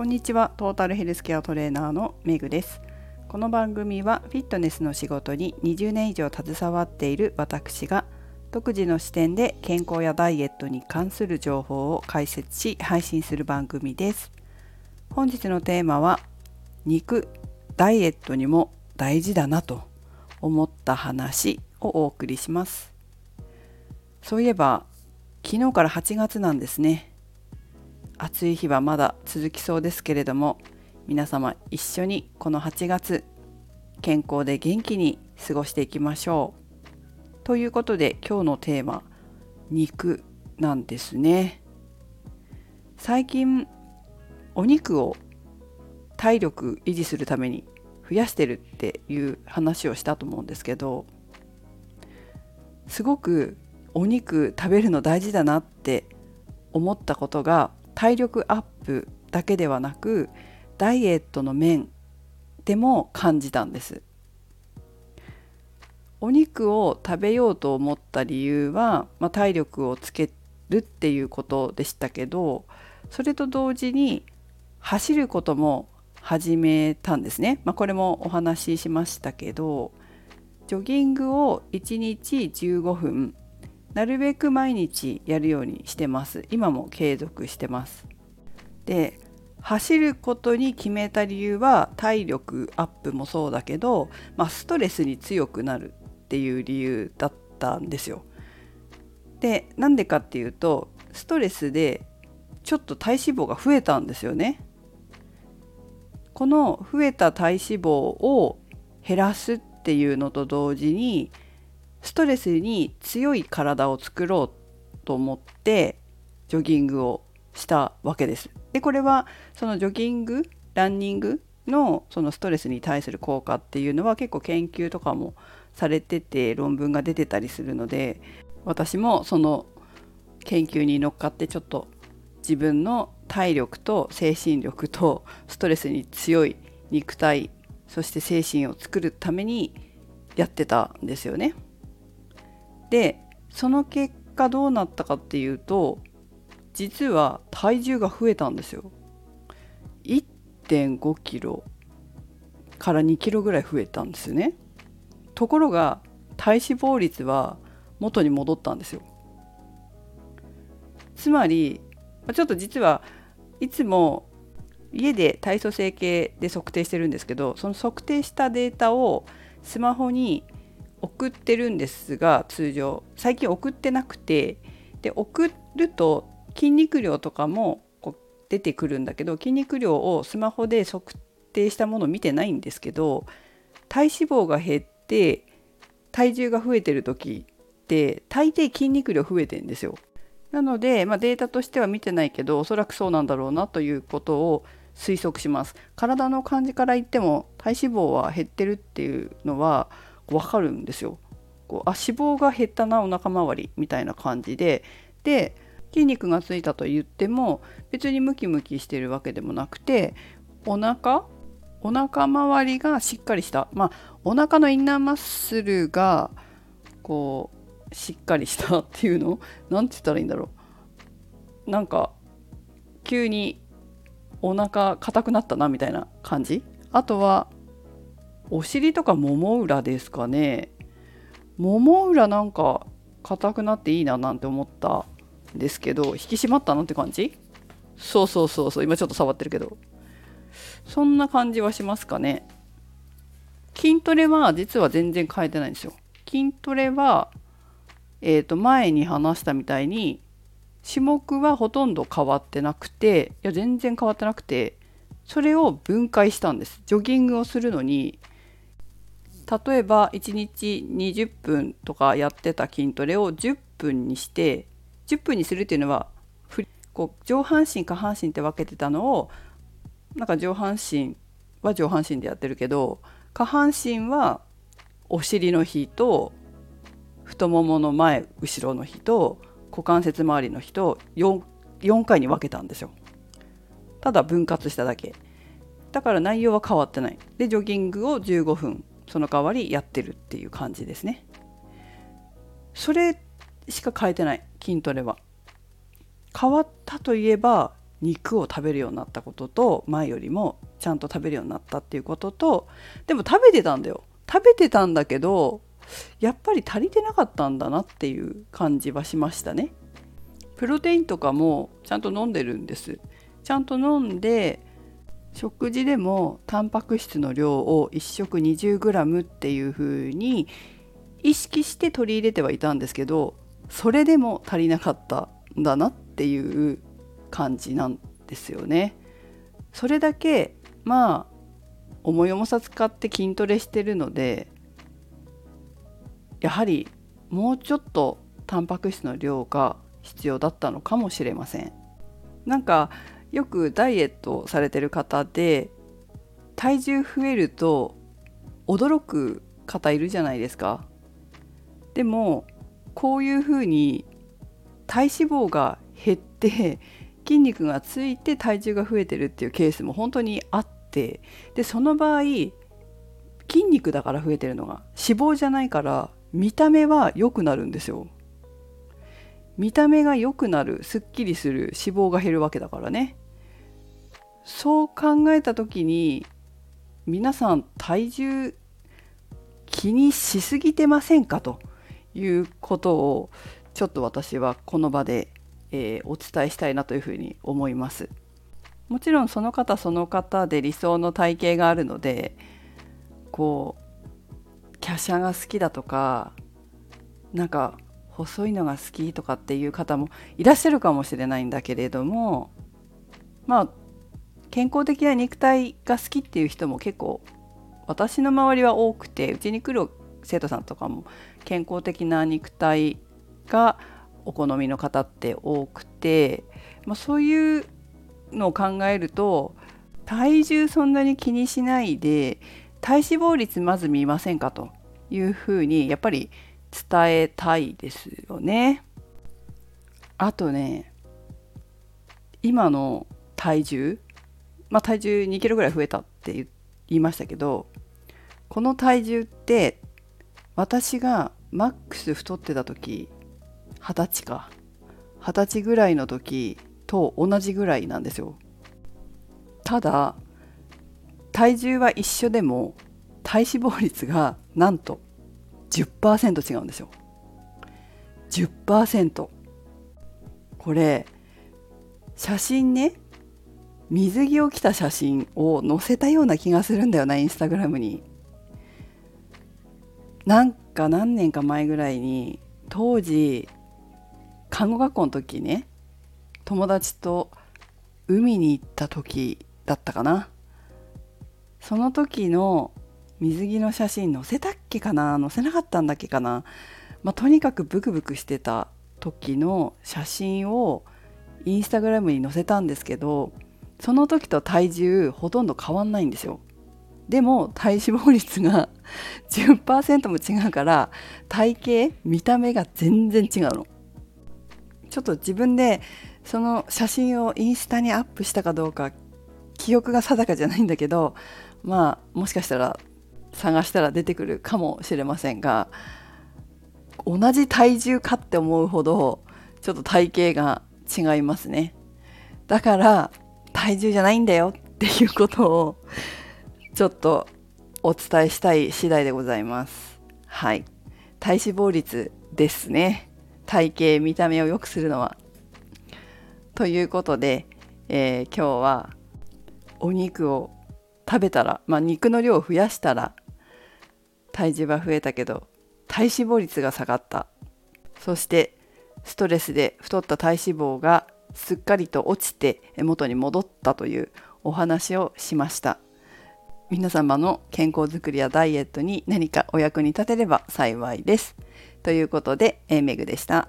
こんにちは。トータルヘルスケアトレーナーのメグです。この番組はフィットネスの仕事に20年以上携わっている私が独自の視点で健康やダイエットに関する情報を解説し配信する番組です。本日のテーマは肉ダイエットにも大事だなと思った話をお送りします。そういえば昨日から8月なんですね。暑い日はまだ続きそうですけれども皆様一緒にこの8月健康で元気に過ごしていきましょう。ということで今日のテーマ肉なんですね。最近お肉を体力維持するために増やしてるっていう話をしたと思うんですけどすごくお肉食べるの大事だなって思ったことが体力アップだけではなくダイエットの面でも感じたんです。お肉を食べようと思った理由は、まあ、体力をつけるっていうことでしたけどそれと同時に走ることも始めたんですね、まあ、これもお話ししましたけどジョギングを1日15分なるべく毎日やるようにしてます。今も継続してます。で走ることに決めた理由は体力アップもそうだけど、まあ、ストレスに強くなるっていう理由だったんですよ。でなんでかっていうとストレスでちょっと体脂肪が増えたんですよね。この増えた体脂肪を減らすっていうのと同時にストレスに強い体を作ろうと思ってジョギングをしたわけです。でこれはそのジョギングランニングのそのストレスに対する効果っていうのは結構研究とかもされてて論文が出てたりするので私もその研究に乗っかってちょっと自分の体力と精神力とストレスに強い肉体そして精神を作るためにやってたんですよね。でその結果どうなったかっていうと実は体重が増えたんですよ。1.5キロから2キロぐらい増えたんですよね。ところが体脂肪率は元に戻ったんですよ。つまりちょっと実はいつも家で体組成計で測定してるんですけどその測定したデータをスマホに送ってるんですが通常最近送ってなくてで送ると筋肉量とかもこう出てくるんだけど筋肉量をスマホで測定したものを見てないんですけど体脂肪が減って体重が増えてる時って大抵筋肉量増えてんですよ。なので、まあ、データとしては見てないけどおそらくそうなんだろうなということを推測します。体の感じから言っても体脂肪は減ってるっていうのは分かるんですよ。こうあ脂肪が減ったなお腹周りみたいな感じで。で筋肉がついたと言っても別にムキムキしてるわけでもなくてお腹お腹周りがしっかりした。まあお腹のインナーマッスルがこうしっかりしたっていうの？何て言ったらいいんだろう。なんか急にお腹硬くなったなみたいな感じ？あとはお尻とかもも裏ですかね。もも裏なんか硬くなっていいななんて思ったんですけど引き締まったのって感じ？そうそうそうそう今ちょっと触ってるけど。そんな感じはしますかね。筋トレは実は全然変えてないんですよ。筋トレはえー、と前に話したみたいに種目はほとんど変わってなくていや全然変わってなくてそれを分解したんです。ジョギングをするのに例えば1日20分とかやってた筋トレを10分にして10分にするっていうのはこう上半身下半身って分けてたのをなんか上半身は上半身でやってるけど下半身はお尻の日と太ももの前後ろの日と股関節周りの日と 4, 4回に分けたんですよ。ただ分割しただけ。だから内容は変わってない。でジョギングを15分その代わりやってるっていう感じですね。それしか変えてない筋トレは。変わったといえば肉を食べるようになったことと前よりもちゃんと食べるようになったっていうこととでも食べてたんだよ。食べてたんだけどやっぱり足りてなかったんだなっていう感じはしましたね。プロテインとかもちゃんと飲んでるんです。ちゃんと飲んで食事でもタンパク質の量を1食 20g っていう風に意識して取り入れてはいたんですけどそれでも足りなかったんだなっていう感じなんですよね。それだけまあ重い重さ使って筋トレしてるのでやはりもうちょっとタンパク質の量が必要だったのかもしれません。なんかよくダイエットされてる方で体重増えると驚く方いるじゃないですか。でもこういうふうに体脂肪が減って筋肉がついて体重が増えてるっていうケースも本当にあってでその場合筋肉だから増えてるのが脂肪じゃないから見た目は良くなるんですよ。見た目が良くなるすっきりする脂肪が減るわけだからねそう考えた時に皆さん体重気にしすぎてませんかということをちょっと私はこの場で、えー、お伝えしたいなというふうに思います。もちろんその方その方で理想の体型があるのでこう華奢が好きだとかなんか細いのが好きとかっていう方もいらっしゃるかもしれないんだけれどもまあ健康的な肉体が好きっていう人も結構私の周りは多くてうちに来る生徒さんとかも健康的な肉体がお好みの方って多くて、まあ、そういうのを考えると体重そんなに気にしないで体脂肪率まず見ませんかというふうにやっぱり伝えたいですよね。あとね今の体重まあ体重2キロぐらい増えたって言いましたけどこの体重って私がマックス太ってた時二十歳か二十歳ぐらいの時と同じぐらいなんですよただ体重は一緒でも体脂肪率がなんと10%違うんですよ。10%これ写真ね。水着を着た写真を載せたような気がするんだよなインスタグラムに。なんか何年か前ぐらいに当時看護学校の時ね友達と海に行った時だったかな。その時の水着の写真載せたっけかな？載せなかったんだっけかな、まあ、とにかくブクブクしてた時の写真をインスタグラムに載せたんですけどその時と体重ほとんど変わんないんですよ。でも体脂肪率が 10%も違うから体型見た目が全然違うの。ちょっと自分でその写真をインスタにアップしたかどうか記憶が定かじゃないんだけどまあもしかしたら探したら出てくるかもしれませんが同じ体重かって思うほどちょっと体型が違いますね。だから体重じゃないんだよっていうことをちょっとお伝えしたい次第でございます。はい。体脂肪率ですね。体型見た目を良くするのは。ということで、えー、今日はお肉を食べたら、まあ、肉の量を増やしたら体重は増えたけど体脂肪率が下がった。そしてストレスで太った体脂肪がすっかりと落ちて元に戻ったというお話をしました。皆様の健康づくりやダイエットに何かお役に立てれば幸いです。ということで、えメグでした。